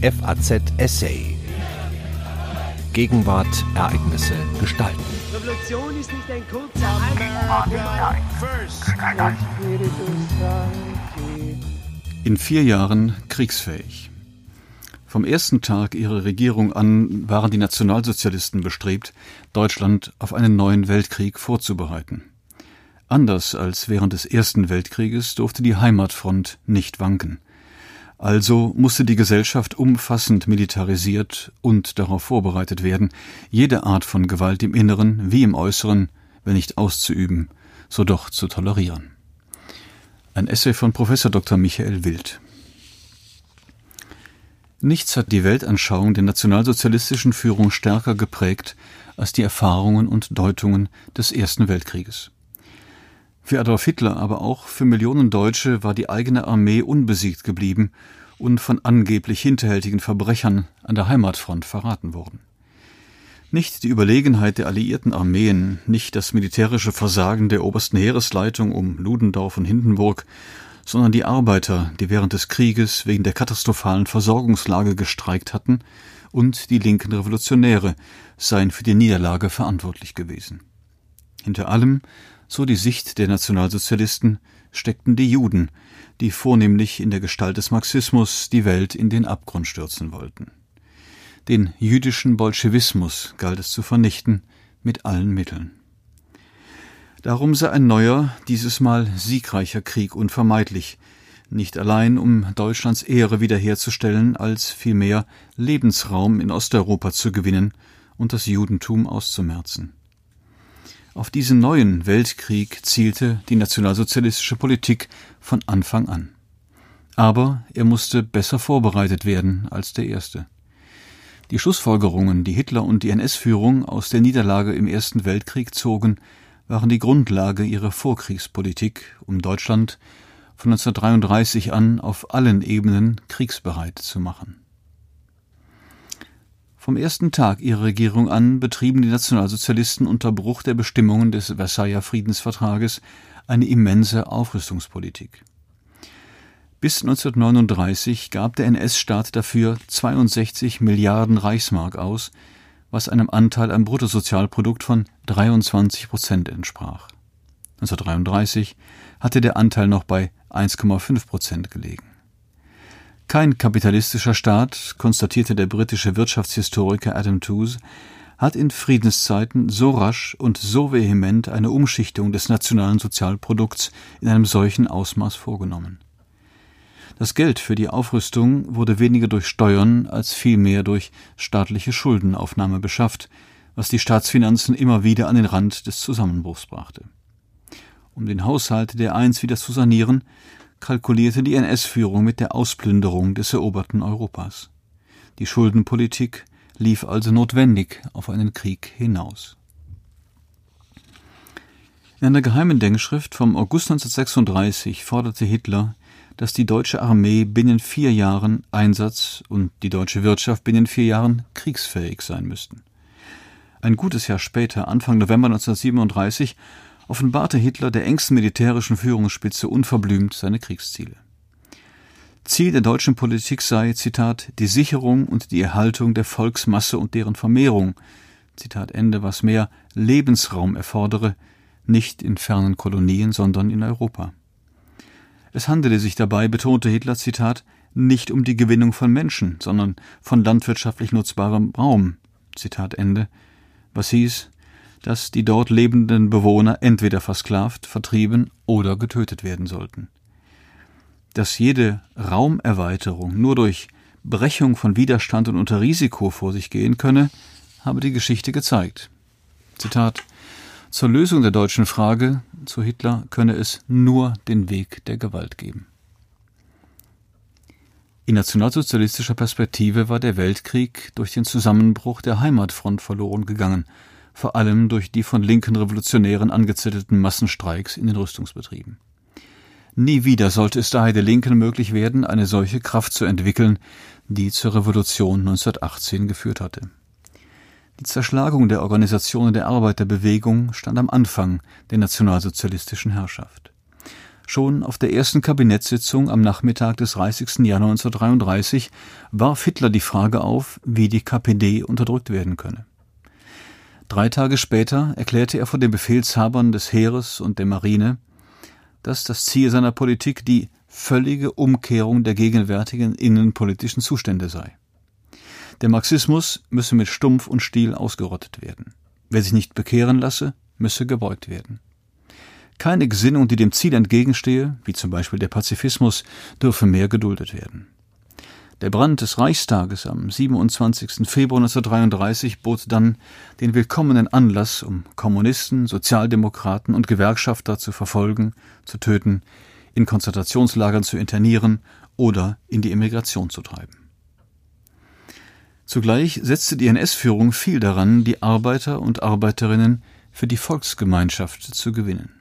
FAZ Essay. Gegenwart, Ereignisse, Gestalten. Revolution ist nicht ein kurzer In vier Jahren kriegsfähig. Vom ersten Tag ihrer Regierung an waren die Nationalsozialisten bestrebt, Deutschland auf einen neuen Weltkrieg vorzubereiten. Anders als während des Ersten Weltkrieges durfte die Heimatfront nicht wanken. Also musste die Gesellschaft umfassend militarisiert und darauf vorbereitet werden, jede Art von Gewalt im Inneren wie im Äußeren, wenn nicht auszuüben, so doch zu tolerieren. Ein Essay von Professor Dr. Michael Wild. Nichts hat die Weltanschauung der nationalsozialistischen Führung stärker geprägt als die Erfahrungen und Deutungen des Ersten Weltkrieges. Für Adolf Hitler, aber auch für Millionen Deutsche war die eigene Armee unbesiegt geblieben und von angeblich hinterhältigen Verbrechern an der Heimatfront verraten worden. Nicht die Überlegenheit der alliierten Armeen, nicht das militärische Versagen der obersten Heeresleitung um Ludendorff und Hindenburg, sondern die Arbeiter, die während des Krieges wegen der katastrophalen Versorgungslage gestreikt hatten, und die linken Revolutionäre seien für die Niederlage verantwortlich gewesen. Hinter allem so die Sicht der Nationalsozialisten, steckten die Juden, die vornehmlich in der Gestalt des Marxismus die Welt in den Abgrund stürzen wollten. Den jüdischen Bolschewismus galt es zu vernichten mit allen Mitteln. Darum sei ein neuer, dieses Mal siegreicher Krieg unvermeidlich, nicht allein um Deutschlands Ehre wiederherzustellen, als vielmehr Lebensraum in Osteuropa zu gewinnen und das Judentum auszumerzen. Auf diesen neuen Weltkrieg zielte die nationalsozialistische Politik von Anfang an. Aber er musste besser vorbereitet werden als der erste. Die Schlussfolgerungen, die Hitler und die NS-Führung aus der Niederlage im Ersten Weltkrieg zogen, waren die Grundlage ihrer Vorkriegspolitik, um Deutschland von 1933 an auf allen Ebenen kriegsbereit zu machen. Vom ersten Tag ihrer Regierung an betrieben die Nationalsozialisten unter Bruch der Bestimmungen des Versailler Friedensvertrages eine immense Aufrüstungspolitik. Bis 1939 gab der NS-Staat dafür 62 Milliarden Reichsmark aus, was einem Anteil am Bruttosozialprodukt von 23 Prozent entsprach. 1933 hatte der Anteil noch bei 1,5 Prozent gelegen. Kein kapitalistischer Staat, konstatierte der britische Wirtschaftshistoriker Adam Tooze, hat in Friedenszeiten so rasch und so vehement eine Umschichtung des nationalen Sozialprodukts in einem solchen Ausmaß vorgenommen. Das Geld für die Aufrüstung wurde weniger durch Steuern als vielmehr durch staatliche Schuldenaufnahme beschafft, was die Staatsfinanzen immer wieder an den Rand des Zusammenbruchs brachte. Um den Haushalt der einst wieder zu sanieren, kalkulierte die NS-Führung mit der Ausplünderung des eroberten Europas. Die Schuldenpolitik lief also notwendig auf einen Krieg hinaus. In einer geheimen Denkschrift vom August 1936 forderte Hitler, dass die deutsche Armee binnen vier Jahren Einsatz und die deutsche Wirtschaft binnen vier Jahren kriegsfähig sein müssten. Ein gutes Jahr später, Anfang November 1937, offenbarte Hitler der engsten militärischen Führungsspitze unverblümt seine Kriegsziele. Ziel der deutschen Politik sei, Zitat, die Sicherung und die Erhaltung der Volksmasse und deren Vermehrung, Zitat Ende, was mehr Lebensraum erfordere, nicht in fernen Kolonien, sondern in Europa. Es handele sich dabei, betonte Hitler, Zitat, nicht um die Gewinnung von Menschen, sondern von landwirtschaftlich nutzbarem Raum, Zitat Ende, was hieß, dass die dort lebenden Bewohner entweder versklavt, vertrieben oder getötet werden sollten. Dass jede Raumerweiterung nur durch Brechung von Widerstand und unter Risiko vor sich gehen könne, habe die Geschichte gezeigt. Zitat Zur Lösung der deutschen Frage, zu Hitler, könne es nur den Weg der Gewalt geben. In nationalsozialistischer Perspektive war der Weltkrieg durch den Zusammenbruch der Heimatfront verloren gegangen, vor allem durch die von linken Revolutionären angezettelten Massenstreiks in den Rüstungsbetrieben. Nie wieder sollte es daher der Linken möglich werden, eine solche Kraft zu entwickeln, die zur Revolution 1918 geführt hatte. Die Zerschlagung der Organisationen der Arbeiterbewegung stand am Anfang der nationalsozialistischen Herrschaft. Schon auf der ersten Kabinettssitzung am Nachmittag des 30. Januar 1933 warf Hitler die Frage auf, wie die KPD unterdrückt werden könne. Drei Tage später erklärte er vor den Befehlshabern des Heeres und der Marine, dass das Ziel seiner Politik die völlige Umkehrung der gegenwärtigen innenpolitischen Zustände sei. Der Marxismus müsse mit Stumpf und Stiel ausgerottet werden. Wer sich nicht bekehren lasse, müsse gebeugt werden. Keine Gesinnung, die dem Ziel entgegenstehe, wie zum Beispiel der Pazifismus, dürfe mehr geduldet werden. Der Brand des Reichstages am 27. Februar 1933 bot dann den willkommenen Anlass, um Kommunisten, Sozialdemokraten und Gewerkschafter zu verfolgen, zu töten, in Konzentrationslagern zu internieren oder in die Emigration zu treiben. Zugleich setzte die NS-Führung viel daran, die Arbeiter und Arbeiterinnen für die Volksgemeinschaft zu gewinnen.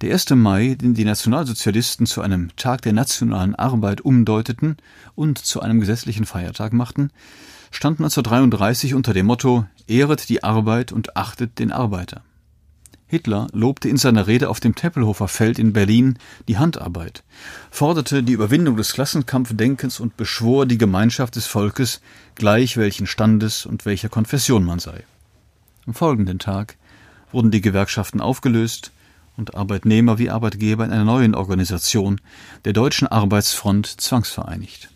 Der 1. Mai, den die Nationalsozialisten zu einem Tag der nationalen Arbeit umdeuteten und zu einem gesetzlichen Feiertag machten, stand 1933 unter dem Motto Ehret die Arbeit und achtet den Arbeiter. Hitler lobte in seiner Rede auf dem Tempelhofer Feld in Berlin die Handarbeit, forderte die Überwindung des Klassenkampfdenkens und beschwor die Gemeinschaft des Volkes, gleich welchen Standes und welcher Konfession man sei. Am folgenden Tag wurden die Gewerkschaften aufgelöst, und Arbeitnehmer wie Arbeitgeber in einer neuen Organisation, der Deutschen Arbeitsfront, zwangsvereinigt.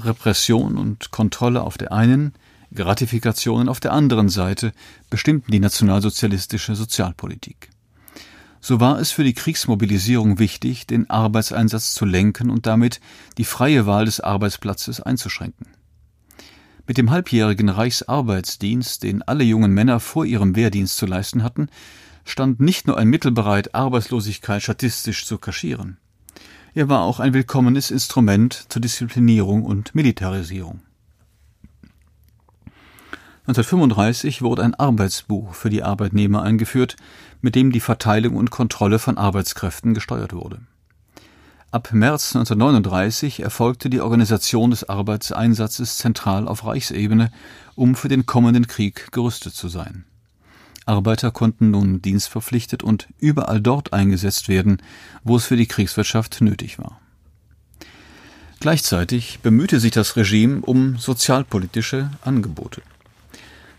Repression und Kontrolle auf der einen, Gratifikationen auf der anderen Seite bestimmten die nationalsozialistische Sozialpolitik. So war es für die Kriegsmobilisierung wichtig, den Arbeitseinsatz zu lenken und damit die freie Wahl des Arbeitsplatzes einzuschränken. Mit dem halbjährigen Reichsarbeitsdienst, den alle jungen Männer vor ihrem Wehrdienst zu leisten hatten, stand nicht nur ein Mittel bereit, Arbeitslosigkeit statistisch zu kaschieren. Er war auch ein willkommenes Instrument zur Disziplinierung und Militarisierung. 1935 wurde ein Arbeitsbuch für die Arbeitnehmer eingeführt, mit dem die Verteilung und Kontrolle von Arbeitskräften gesteuert wurde. Ab März 1939 erfolgte die Organisation des Arbeitseinsatzes zentral auf Reichsebene, um für den kommenden Krieg gerüstet zu sein. Arbeiter konnten nun dienstverpflichtet und überall dort eingesetzt werden, wo es für die Kriegswirtschaft nötig war. Gleichzeitig bemühte sich das Regime um sozialpolitische Angebote.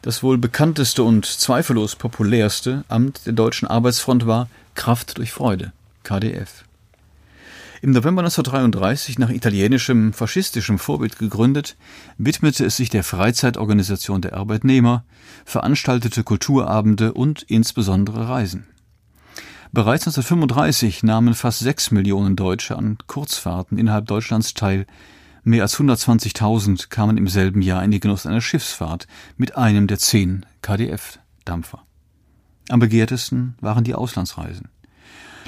Das wohl bekannteste und zweifellos populärste Amt der deutschen Arbeitsfront war Kraft durch Freude, KDF. Im November 1933 nach italienischem faschistischem Vorbild gegründet, widmete es sich der Freizeitorganisation der Arbeitnehmer, veranstaltete Kulturabende und insbesondere Reisen. Bereits 1935 nahmen fast sechs Millionen Deutsche an Kurzfahrten innerhalb Deutschlands teil, mehr als 120.000 kamen im selben Jahr in die Genuss einer Schiffsfahrt mit einem der zehn KDF-Dampfer. Am begehrtesten waren die Auslandsreisen.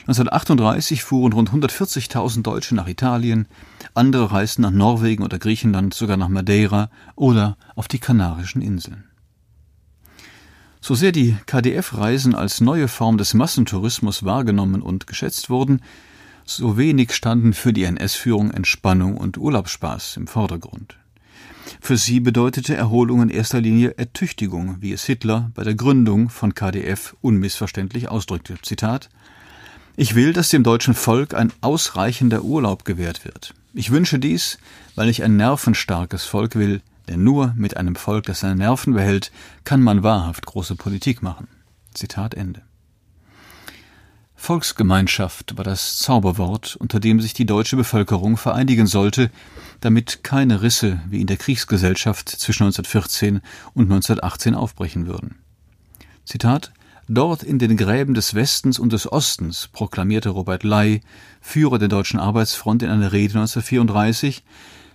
1938 fuhren rund 140.000 Deutsche nach Italien, andere reisten nach Norwegen oder Griechenland, sogar nach Madeira oder auf die Kanarischen Inseln. So sehr die KDF-Reisen als neue Form des Massentourismus wahrgenommen und geschätzt wurden, so wenig standen für die NS-Führung Entspannung und Urlaubsspaß im Vordergrund. Für sie bedeutete Erholung in erster Linie Ertüchtigung, wie es Hitler bei der Gründung von KDF unmissverständlich ausdrückte. Zitat ich will, dass dem deutschen Volk ein ausreichender Urlaub gewährt wird. Ich wünsche dies, weil ich ein nervenstarkes Volk will, denn nur mit einem Volk, das seine Nerven behält, kann man wahrhaft große Politik machen. Zitat Ende. Volksgemeinschaft war das Zauberwort, unter dem sich die deutsche Bevölkerung vereinigen sollte, damit keine Risse wie in der Kriegsgesellschaft zwischen 1914 und 1918 aufbrechen würden. Zitat Dort in den Gräben des Westens und des Ostens, proklamierte Robert Ley, Führer der Deutschen Arbeitsfront in einer Rede 1934,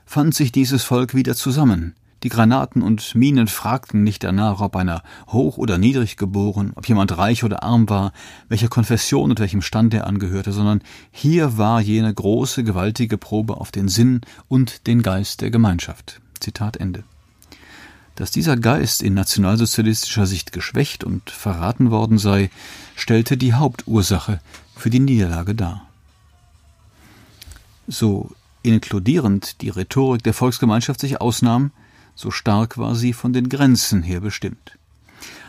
fand sich dieses Volk wieder zusammen. Die Granaten und Minen fragten nicht danach, ob einer hoch oder niedrig geboren, ob jemand reich oder arm war, welcher Konfession und welchem Stand er angehörte, sondern hier war jene große, gewaltige Probe auf den Sinn und den Geist der Gemeinschaft. Zitat Ende. Dass dieser Geist in nationalsozialistischer Sicht geschwächt und verraten worden sei, stellte die Hauptursache für die Niederlage dar. So inkludierend die Rhetorik der Volksgemeinschaft sich ausnahm, so stark war sie von den Grenzen her bestimmt.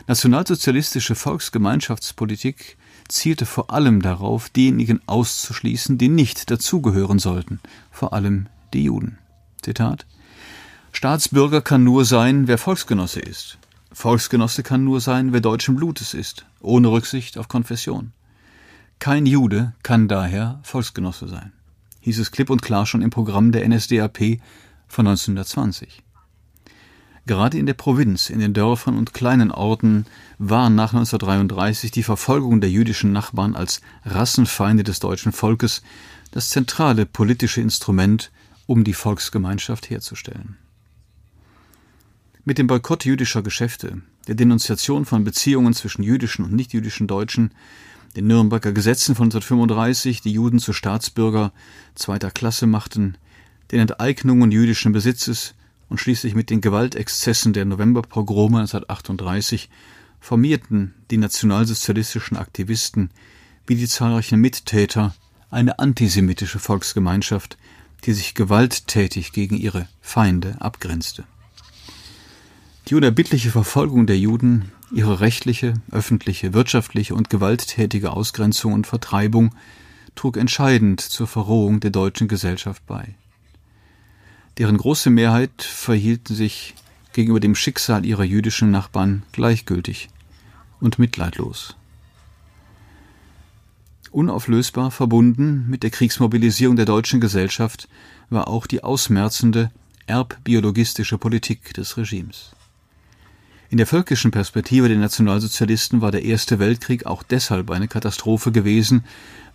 Nationalsozialistische Volksgemeinschaftspolitik zielte vor allem darauf, diejenigen auszuschließen, die nicht dazugehören sollten, vor allem die Juden. Zitat Staatsbürger kann nur sein, wer Volksgenosse ist. Volksgenosse kann nur sein, wer deutschen Blutes ist, ohne Rücksicht auf Konfession. Kein Jude kann daher Volksgenosse sein, hieß es klipp und klar schon im Programm der NSDAP von 1920. Gerade in der Provinz, in den Dörfern und kleinen Orten war nach 1933 die Verfolgung der jüdischen Nachbarn als Rassenfeinde des deutschen Volkes das zentrale politische Instrument, um die Volksgemeinschaft herzustellen. Mit dem Boykott jüdischer Geschäfte, der Denunziation von Beziehungen zwischen jüdischen und nichtjüdischen Deutschen, den Nürnberger Gesetzen von 1935, die Juden zu Staatsbürger zweiter Klasse machten, den Enteignungen jüdischen Besitzes und schließlich mit den Gewaltexzessen der Novemberpogrome 1938 formierten die nationalsozialistischen Aktivisten wie die zahlreichen Mittäter eine antisemitische Volksgemeinschaft, die sich gewalttätig gegen ihre Feinde abgrenzte. Die unerbittliche Verfolgung der Juden, ihre rechtliche, öffentliche, wirtschaftliche und gewalttätige Ausgrenzung und Vertreibung trug entscheidend zur Verrohung der deutschen Gesellschaft bei. Deren große Mehrheit verhielten sich gegenüber dem Schicksal ihrer jüdischen Nachbarn gleichgültig und mitleidlos. Unauflösbar verbunden mit der Kriegsmobilisierung der deutschen Gesellschaft war auch die ausmerzende erbbiologistische Politik des Regimes. In der völkischen Perspektive der Nationalsozialisten war der Erste Weltkrieg auch deshalb eine Katastrophe gewesen,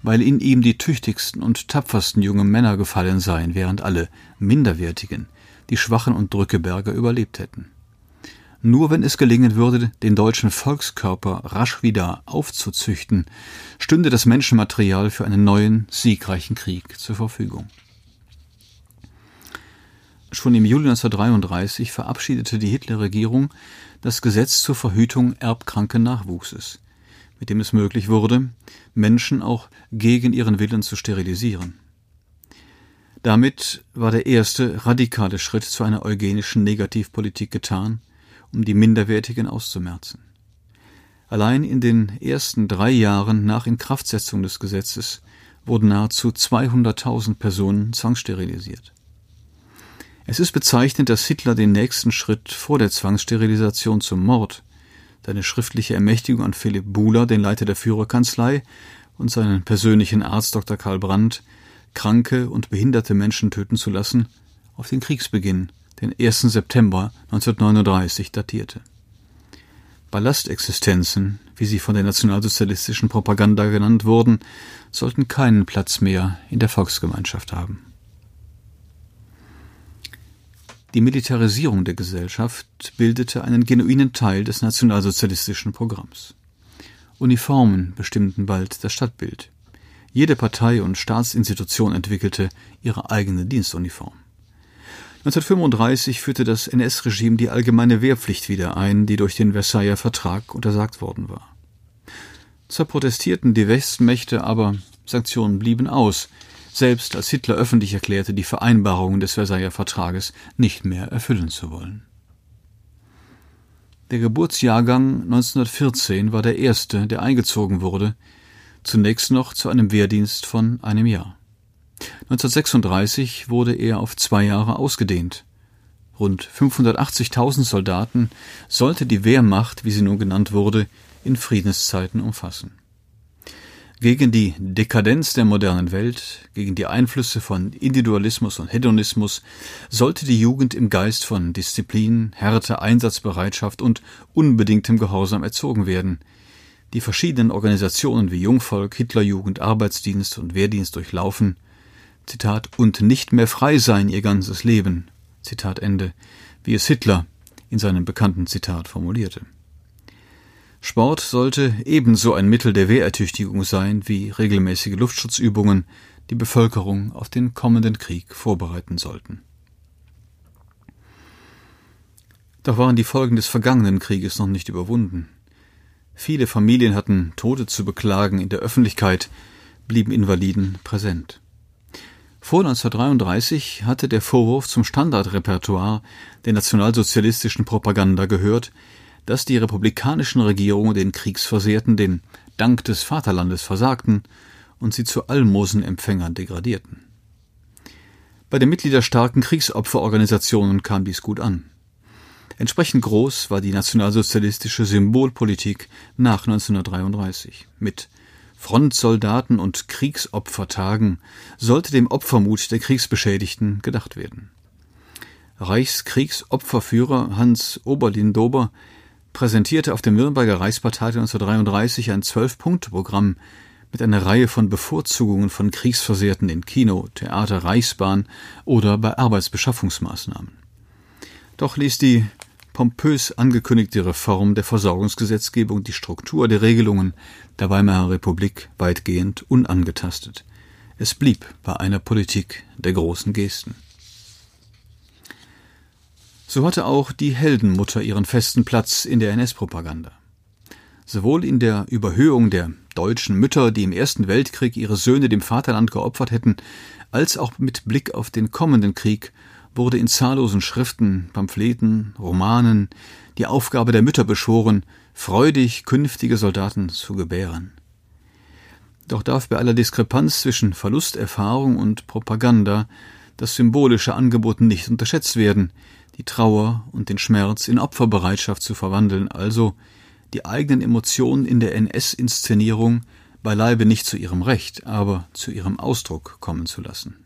weil in ihm die tüchtigsten und tapfersten jungen Männer gefallen seien, während alle minderwertigen, die Schwachen und Drückeberger überlebt hätten. Nur wenn es gelingen würde, den deutschen Volkskörper rasch wieder aufzuzüchten, stünde das Menschenmaterial für einen neuen, siegreichen Krieg zur Verfügung. Schon im Juli 1933 verabschiedete die Hitlerregierung das Gesetz zur Verhütung erbkranken Nachwuchses, mit dem es möglich wurde, Menschen auch gegen ihren Willen zu sterilisieren. Damit war der erste radikale Schritt zu einer eugenischen Negativpolitik getan, um die Minderwertigen auszumerzen. Allein in den ersten drei Jahren nach Inkraftsetzung des Gesetzes wurden nahezu 200.000 Personen zwangssterilisiert. Es ist bezeichnend, dass Hitler den nächsten Schritt vor der Zwangssterilisation zum Mord, seine schriftliche Ermächtigung an Philipp Buhler, den Leiter der Führerkanzlei, und seinen persönlichen Arzt Dr. Karl Brandt, kranke und behinderte Menschen töten zu lassen, auf den Kriegsbeginn, den 1. September 1939, datierte. Ballastexistenzen, wie sie von der nationalsozialistischen Propaganda genannt wurden, sollten keinen Platz mehr in der Volksgemeinschaft haben. Die Militarisierung der Gesellschaft bildete einen genuinen Teil des nationalsozialistischen Programms. Uniformen bestimmten bald das Stadtbild. Jede Partei und Staatsinstitution entwickelte ihre eigene Dienstuniform. 1935 führte das NS-Regime die allgemeine Wehrpflicht wieder ein, die durch den Versailler Vertrag untersagt worden war. Zwar protestierten die Westmächte, aber Sanktionen blieben aus, selbst als Hitler öffentlich erklärte, die Vereinbarungen des Versailler Vertrages nicht mehr erfüllen zu wollen. Der Geburtsjahrgang 1914 war der erste, der eingezogen wurde, zunächst noch zu einem Wehrdienst von einem Jahr. 1936 wurde er auf zwei Jahre ausgedehnt. Rund 580.000 Soldaten sollte die Wehrmacht, wie sie nun genannt wurde, in Friedenszeiten umfassen. Gegen die Dekadenz der modernen Welt, gegen die Einflüsse von Individualismus und Hedonismus sollte die Jugend im Geist von Disziplin, Härte, Einsatzbereitschaft und unbedingtem Gehorsam erzogen werden. Die verschiedenen Organisationen wie Jungvolk, Hitlerjugend, Arbeitsdienst und Wehrdienst durchlaufen, Zitat, und nicht mehr frei sein ihr ganzes Leben, Zitat Ende, wie es Hitler in seinem bekannten Zitat formulierte. Sport sollte ebenso ein Mittel der Wehrertüchtigung sein wie regelmäßige Luftschutzübungen, die Bevölkerung auf den kommenden Krieg vorbereiten sollten. Doch waren die Folgen des vergangenen Krieges noch nicht überwunden. Viele Familien hatten Tote zu beklagen, in der Öffentlichkeit blieben Invaliden präsent. Vor 1933 hatte der Vorwurf zum Standardrepertoire der nationalsozialistischen Propaganda gehört, dass die republikanischen Regierungen den Kriegsversehrten den Dank des Vaterlandes versagten und sie zu Almosenempfängern degradierten. Bei den mitgliederstarken Kriegsopferorganisationen kam dies gut an. Entsprechend groß war die nationalsozialistische Symbolpolitik nach 1933. Mit Frontsoldaten und Kriegsopfertagen sollte dem Opfermut der Kriegsbeschädigten gedacht werden. Reichskriegsopferführer Hans Oberlin-Dober präsentierte auf dem Nürnberger Reichsparteitag 1933 ein Zwölf-Punkte-Programm mit einer Reihe von Bevorzugungen von Kriegsversehrten in Kino, Theater, Reichsbahn oder bei Arbeitsbeschaffungsmaßnahmen. Doch ließ die pompös angekündigte Reform der Versorgungsgesetzgebung die Struktur der Regelungen der Weimarer Republik weitgehend unangetastet. Es blieb bei einer Politik der großen Gesten. So hatte auch die Heldenmutter ihren festen Platz in der NS-Propaganda. Sowohl in der Überhöhung der deutschen Mütter, die im Ersten Weltkrieg ihre Söhne dem Vaterland geopfert hätten, als auch mit Blick auf den kommenden Krieg wurde in zahllosen Schriften, Pamphleten, Romanen die Aufgabe der Mütter beschworen, freudig künftige Soldaten zu gebären. Doch darf bei aller Diskrepanz zwischen Verlusterfahrung und Propaganda das symbolische Angebot nicht unterschätzt werden, die Trauer und den Schmerz in Opferbereitschaft zu verwandeln, also die eigenen Emotionen in der NS-Inszenierung beileibe nicht zu ihrem Recht, aber zu ihrem Ausdruck kommen zu lassen.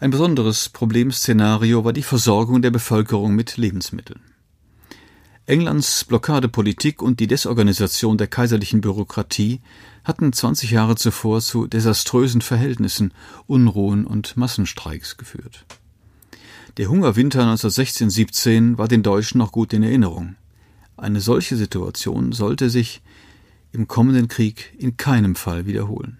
Ein besonderes Problemszenario war die Versorgung der Bevölkerung mit Lebensmitteln. Englands Blockadepolitik und die Desorganisation der kaiserlichen Bürokratie hatten 20 Jahre zuvor zu desaströsen Verhältnissen, Unruhen und Massenstreiks geführt. Der Hungerwinter 1916-17 war den Deutschen noch gut in Erinnerung. Eine solche Situation sollte sich im kommenden Krieg in keinem Fall wiederholen.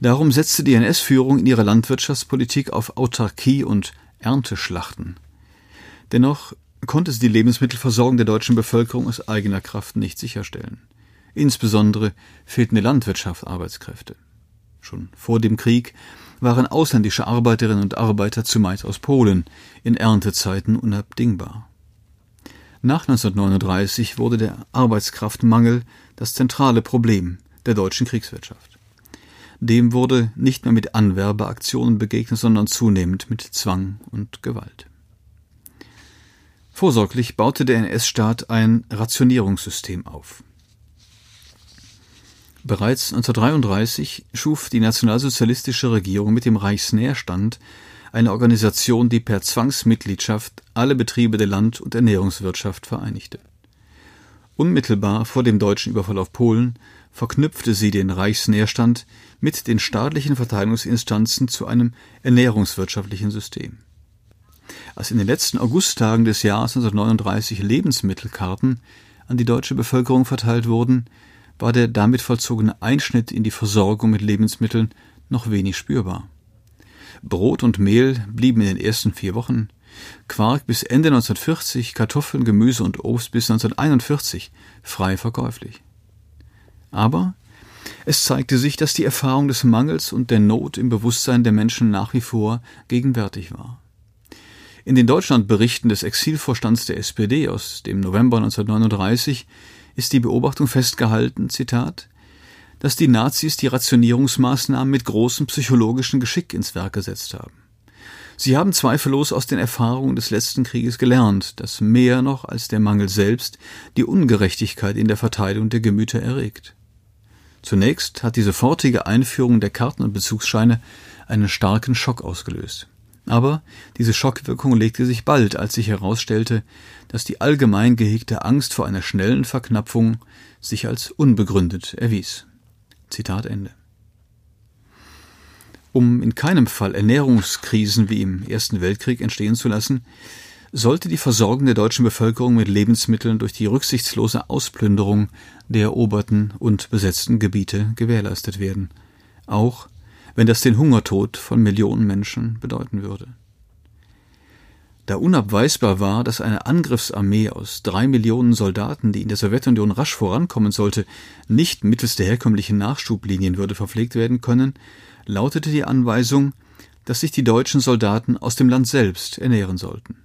Darum setzte die NS-Führung in ihrer Landwirtschaftspolitik auf Autarkie und Ernteschlachten. Dennoch konnte sie die Lebensmittelversorgung der deutschen Bevölkerung aus eigener Kraft nicht sicherstellen. Insbesondere fehlten der Landwirtschaft Arbeitskräfte. Schon vor dem Krieg waren ausländische Arbeiterinnen und Arbeiter zumeist aus Polen in Erntezeiten unabdingbar. Nach 1939 wurde der Arbeitskraftmangel das zentrale Problem der deutschen Kriegswirtschaft. Dem wurde nicht mehr mit Anwerbeaktionen begegnet, sondern zunehmend mit Zwang und Gewalt. Vorsorglich baute der NS-Staat ein Rationierungssystem auf. Bereits 1933 schuf die nationalsozialistische Regierung mit dem Reichsnährstand eine Organisation, die per Zwangsmitgliedschaft alle Betriebe der Land- und Ernährungswirtschaft vereinigte. Unmittelbar vor dem deutschen Überfall auf Polen verknüpfte sie den Reichsnährstand mit den staatlichen Verteidigungsinstanzen zu einem ernährungswirtschaftlichen System. Als in den letzten Augusttagen des Jahres 1939 Lebensmittelkarten an die deutsche Bevölkerung verteilt wurden, war der damit vollzogene Einschnitt in die Versorgung mit Lebensmitteln noch wenig spürbar. Brot und Mehl blieben in den ersten vier Wochen, Quark bis Ende 1940, Kartoffeln, Gemüse und Obst bis 1941 frei verkäuflich. Aber es zeigte sich, dass die Erfahrung des Mangels und der Not im Bewusstsein der Menschen nach wie vor gegenwärtig war. In den Deutschlandberichten des Exilvorstands der SPD aus dem November 1939 ist die Beobachtung festgehalten, Zitat, dass die Nazis die Rationierungsmaßnahmen mit großem psychologischen Geschick ins Werk gesetzt haben. Sie haben zweifellos aus den Erfahrungen des letzten Krieges gelernt, dass mehr noch als der Mangel selbst die Ungerechtigkeit in der Verteilung der Gemüter erregt. Zunächst hat die sofortige Einführung der Karten und Bezugsscheine einen starken Schock ausgelöst. Aber diese Schockwirkung legte sich bald, als sich herausstellte, dass die allgemein gehegte Angst vor einer schnellen Verknappung sich als unbegründet erwies. Zitat Ende. Um in keinem Fall Ernährungskrisen wie im Ersten Weltkrieg entstehen zu lassen, sollte die Versorgung der deutschen Bevölkerung mit Lebensmitteln durch die rücksichtslose Ausplünderung der eroberten und besetzten Gebiete gewährleistet werden, auch wenn das den Hungertod von Millionen Menschen bedeuten würde. Da unabweisbar war, dass eine Angriffsarmee aus drei Millionen Soldaten, die in der Sowjetunion rasch vorankommen sollte, nicht mittels der herkömmlichen Nachschublinien würde verpflegt werden können, lautete die Anweisung, dass sich die deutschen Soldaten aus dem Land selbst ernähren sollten.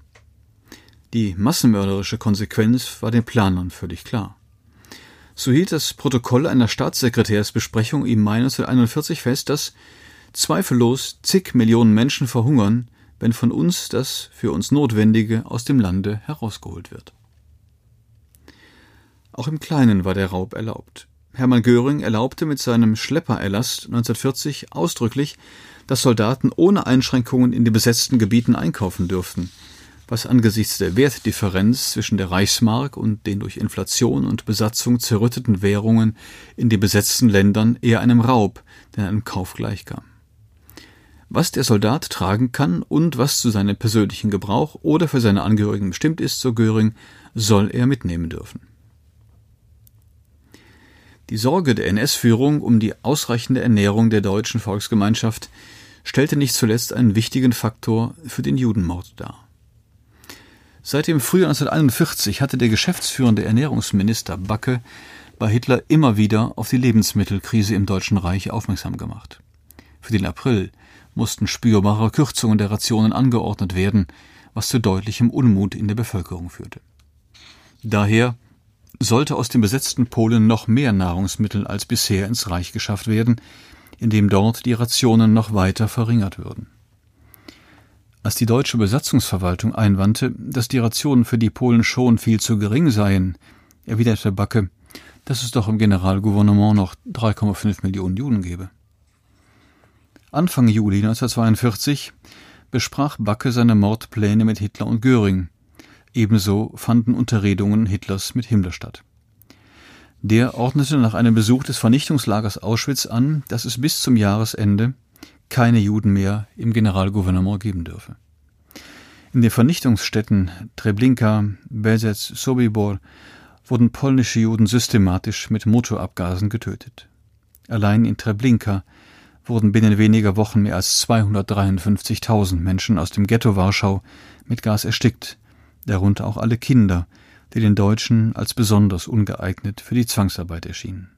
Die massenmörderische Konsequenz war den Planern völlig klar. So hielt das Protokoll einer Staatssekretärsbesprechung im Mai 1941 fest, dass zweifellos zig Millionen Menschen verhungern, wenn von uns das für uns Notwendige aus dem Lande herausgeholt wird. Auch im Kleinen war der Raub erlaubt. Hermann Göring erlaubte mit seinem Schleppererlass 1940 ausdrücklich, dass Soldaten ohne Einschränkungen in den besetzten Gebieten einkaufen dürften, was angesichts der Wertdifferenz zwischen der Reichsmark und den durch Inflation und Besatzung zerrütteten Währungen in den besetzten Ländern eher einem Raub denn einem Kauf gleichkam. Was der Soldat tragen kann und was zu seinem persönlichen Gebrauch oder für seine Angehörigen bestimmt ist, so Göring, soll er mitnehmen dürfen. Die Sorge der NS-Führung um die ausreichende Ernährung der deutschen Volksgemeinschaft stellte nicht zuletzt einen wichtigen Faktor für den Judenmord dar. Seit dem Frühjahr 1941 hatte der geschäftsführende Ernährungsminister Backe bei Hitler immer wieder auf die Lebensmittelkrise im Deutschen Reich aufmerksam gemacht. Für den April mussten spürbare Kürzungen der Rationen angeordnet werden, was zu deutlichem Unmut in der Bevölkerung führte. Daher sollte aus dem besetzten Polen noch mehr Nahrungsmittel als bisher ins Reich geschafft werden, indem dort die Rationen noch weiter verringert würden. Als die deutsche Besatzungsverwaltung einwandte, dass die Rationen für die Polen schon viel zu gering seien, erwiderte Backe, dass es doch im Generalgouvernement noch 3,5 Millionen Juden gebe. Anfang Juli 1942 besprach Backe seine Mordpläne mit Hitler und Göring, Ebenso fanden Unterredungen Hitlers mit Himmler statt. Der ordnete nach einem Besuch des Vernichtungslagers Auschwitz an, dass es bis zum Jahresende keine Juden mehr im Generalgouvernement geben dürfe. In den Vernichtungsstätten Treblinka, Bezec, Sobibor wurden polnische Juden systematisch mit Motorabgasen getötet. Allein in Treblinka wurden binnen weniger Wochen mehr als 253.000 Menschen aus dem Ghetto Warschau mit Gas erstickt, darunter auch alle Kinder, die den Deutschen als besonders ungeeignet für die Zwangsarbeit erschienen.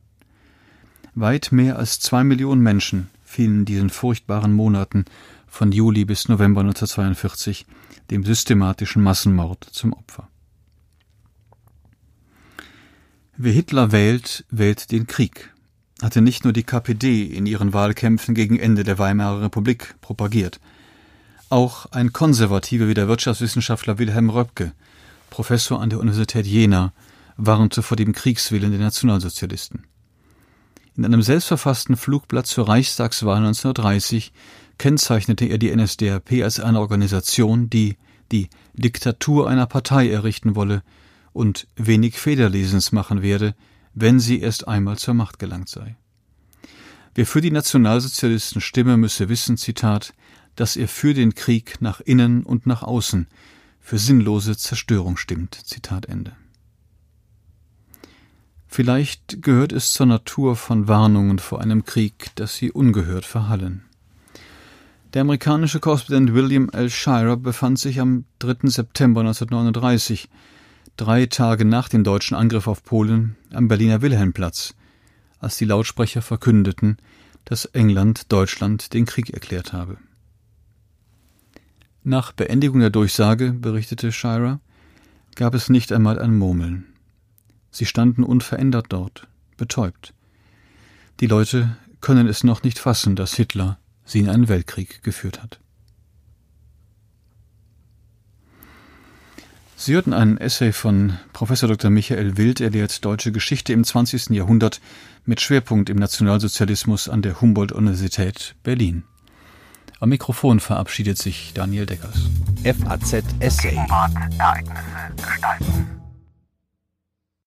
Weit mehr als zwei Millionen Menschen fielen in diesen furchtbaren Monaten von Juli bis November 1942 dem systematischen Massenmord zum Opfer. Wer Hitler wählt, wählt den Krieg, hatte nicht nur die KPD in ihren Wahlkämpfen gegen Ende der Weimarer Republik propagiert, auch ein Konservativer wie der Wirtschaftswissenschaftler Wilhelm Röpke, Professor an der Universität Jena, warnte vor dem Kriegswillen der Nationalsozialisten. In einem selbstverfassten Flugblatt zur Reichstagswahl 1930 kennzeichnete er die NSDAP als eine Organisation, die die Diktatur einer Partei errichten wolle und wenig Federlesens machen werde, wenn sie erst einmal zur Macht gelangt sei. Wer für die Nationalsozialisten stimme, müsse wissen, Zitat, dass er für den Krieg nach innen und nach außen, für sinnlose Zerstörung stimmt. Zitat Ende. Vielleicht gehört es zur Natur von Warnungen vor einem Krieg, dass sie ungehört verhallen. Der amerikanische Korrespondent William L. Shirer befand sich am 3. September 1939, drei Tage nach dem deutschen Angriff auf Polen, am Berliner Wilhelmplatz, als die Lautsprecher verkündeten, dass England Deutschland den Krieg erklärt habe. Nach Beendigung der Durchsage, berichtete Shira, gab es nicht einmal ein Murmeln. Sie standen unverändert dort, betäubt. Die Leute können es noch nicht fassen, dass Hitler sie in einen Weltkrieg geführt hat. Sie hörten einen Essay von Professor Dr. Michael Wild, er lehrt deutsche Geschichte im 20. Jahrhundert mit Schwerpunkt im Nationalsozialismus an der Humboldt-Universität Berlin. Am Mikrofon verabschiedet sich Daniel Deckers. FAZ Essay. Ereignisse gestalten.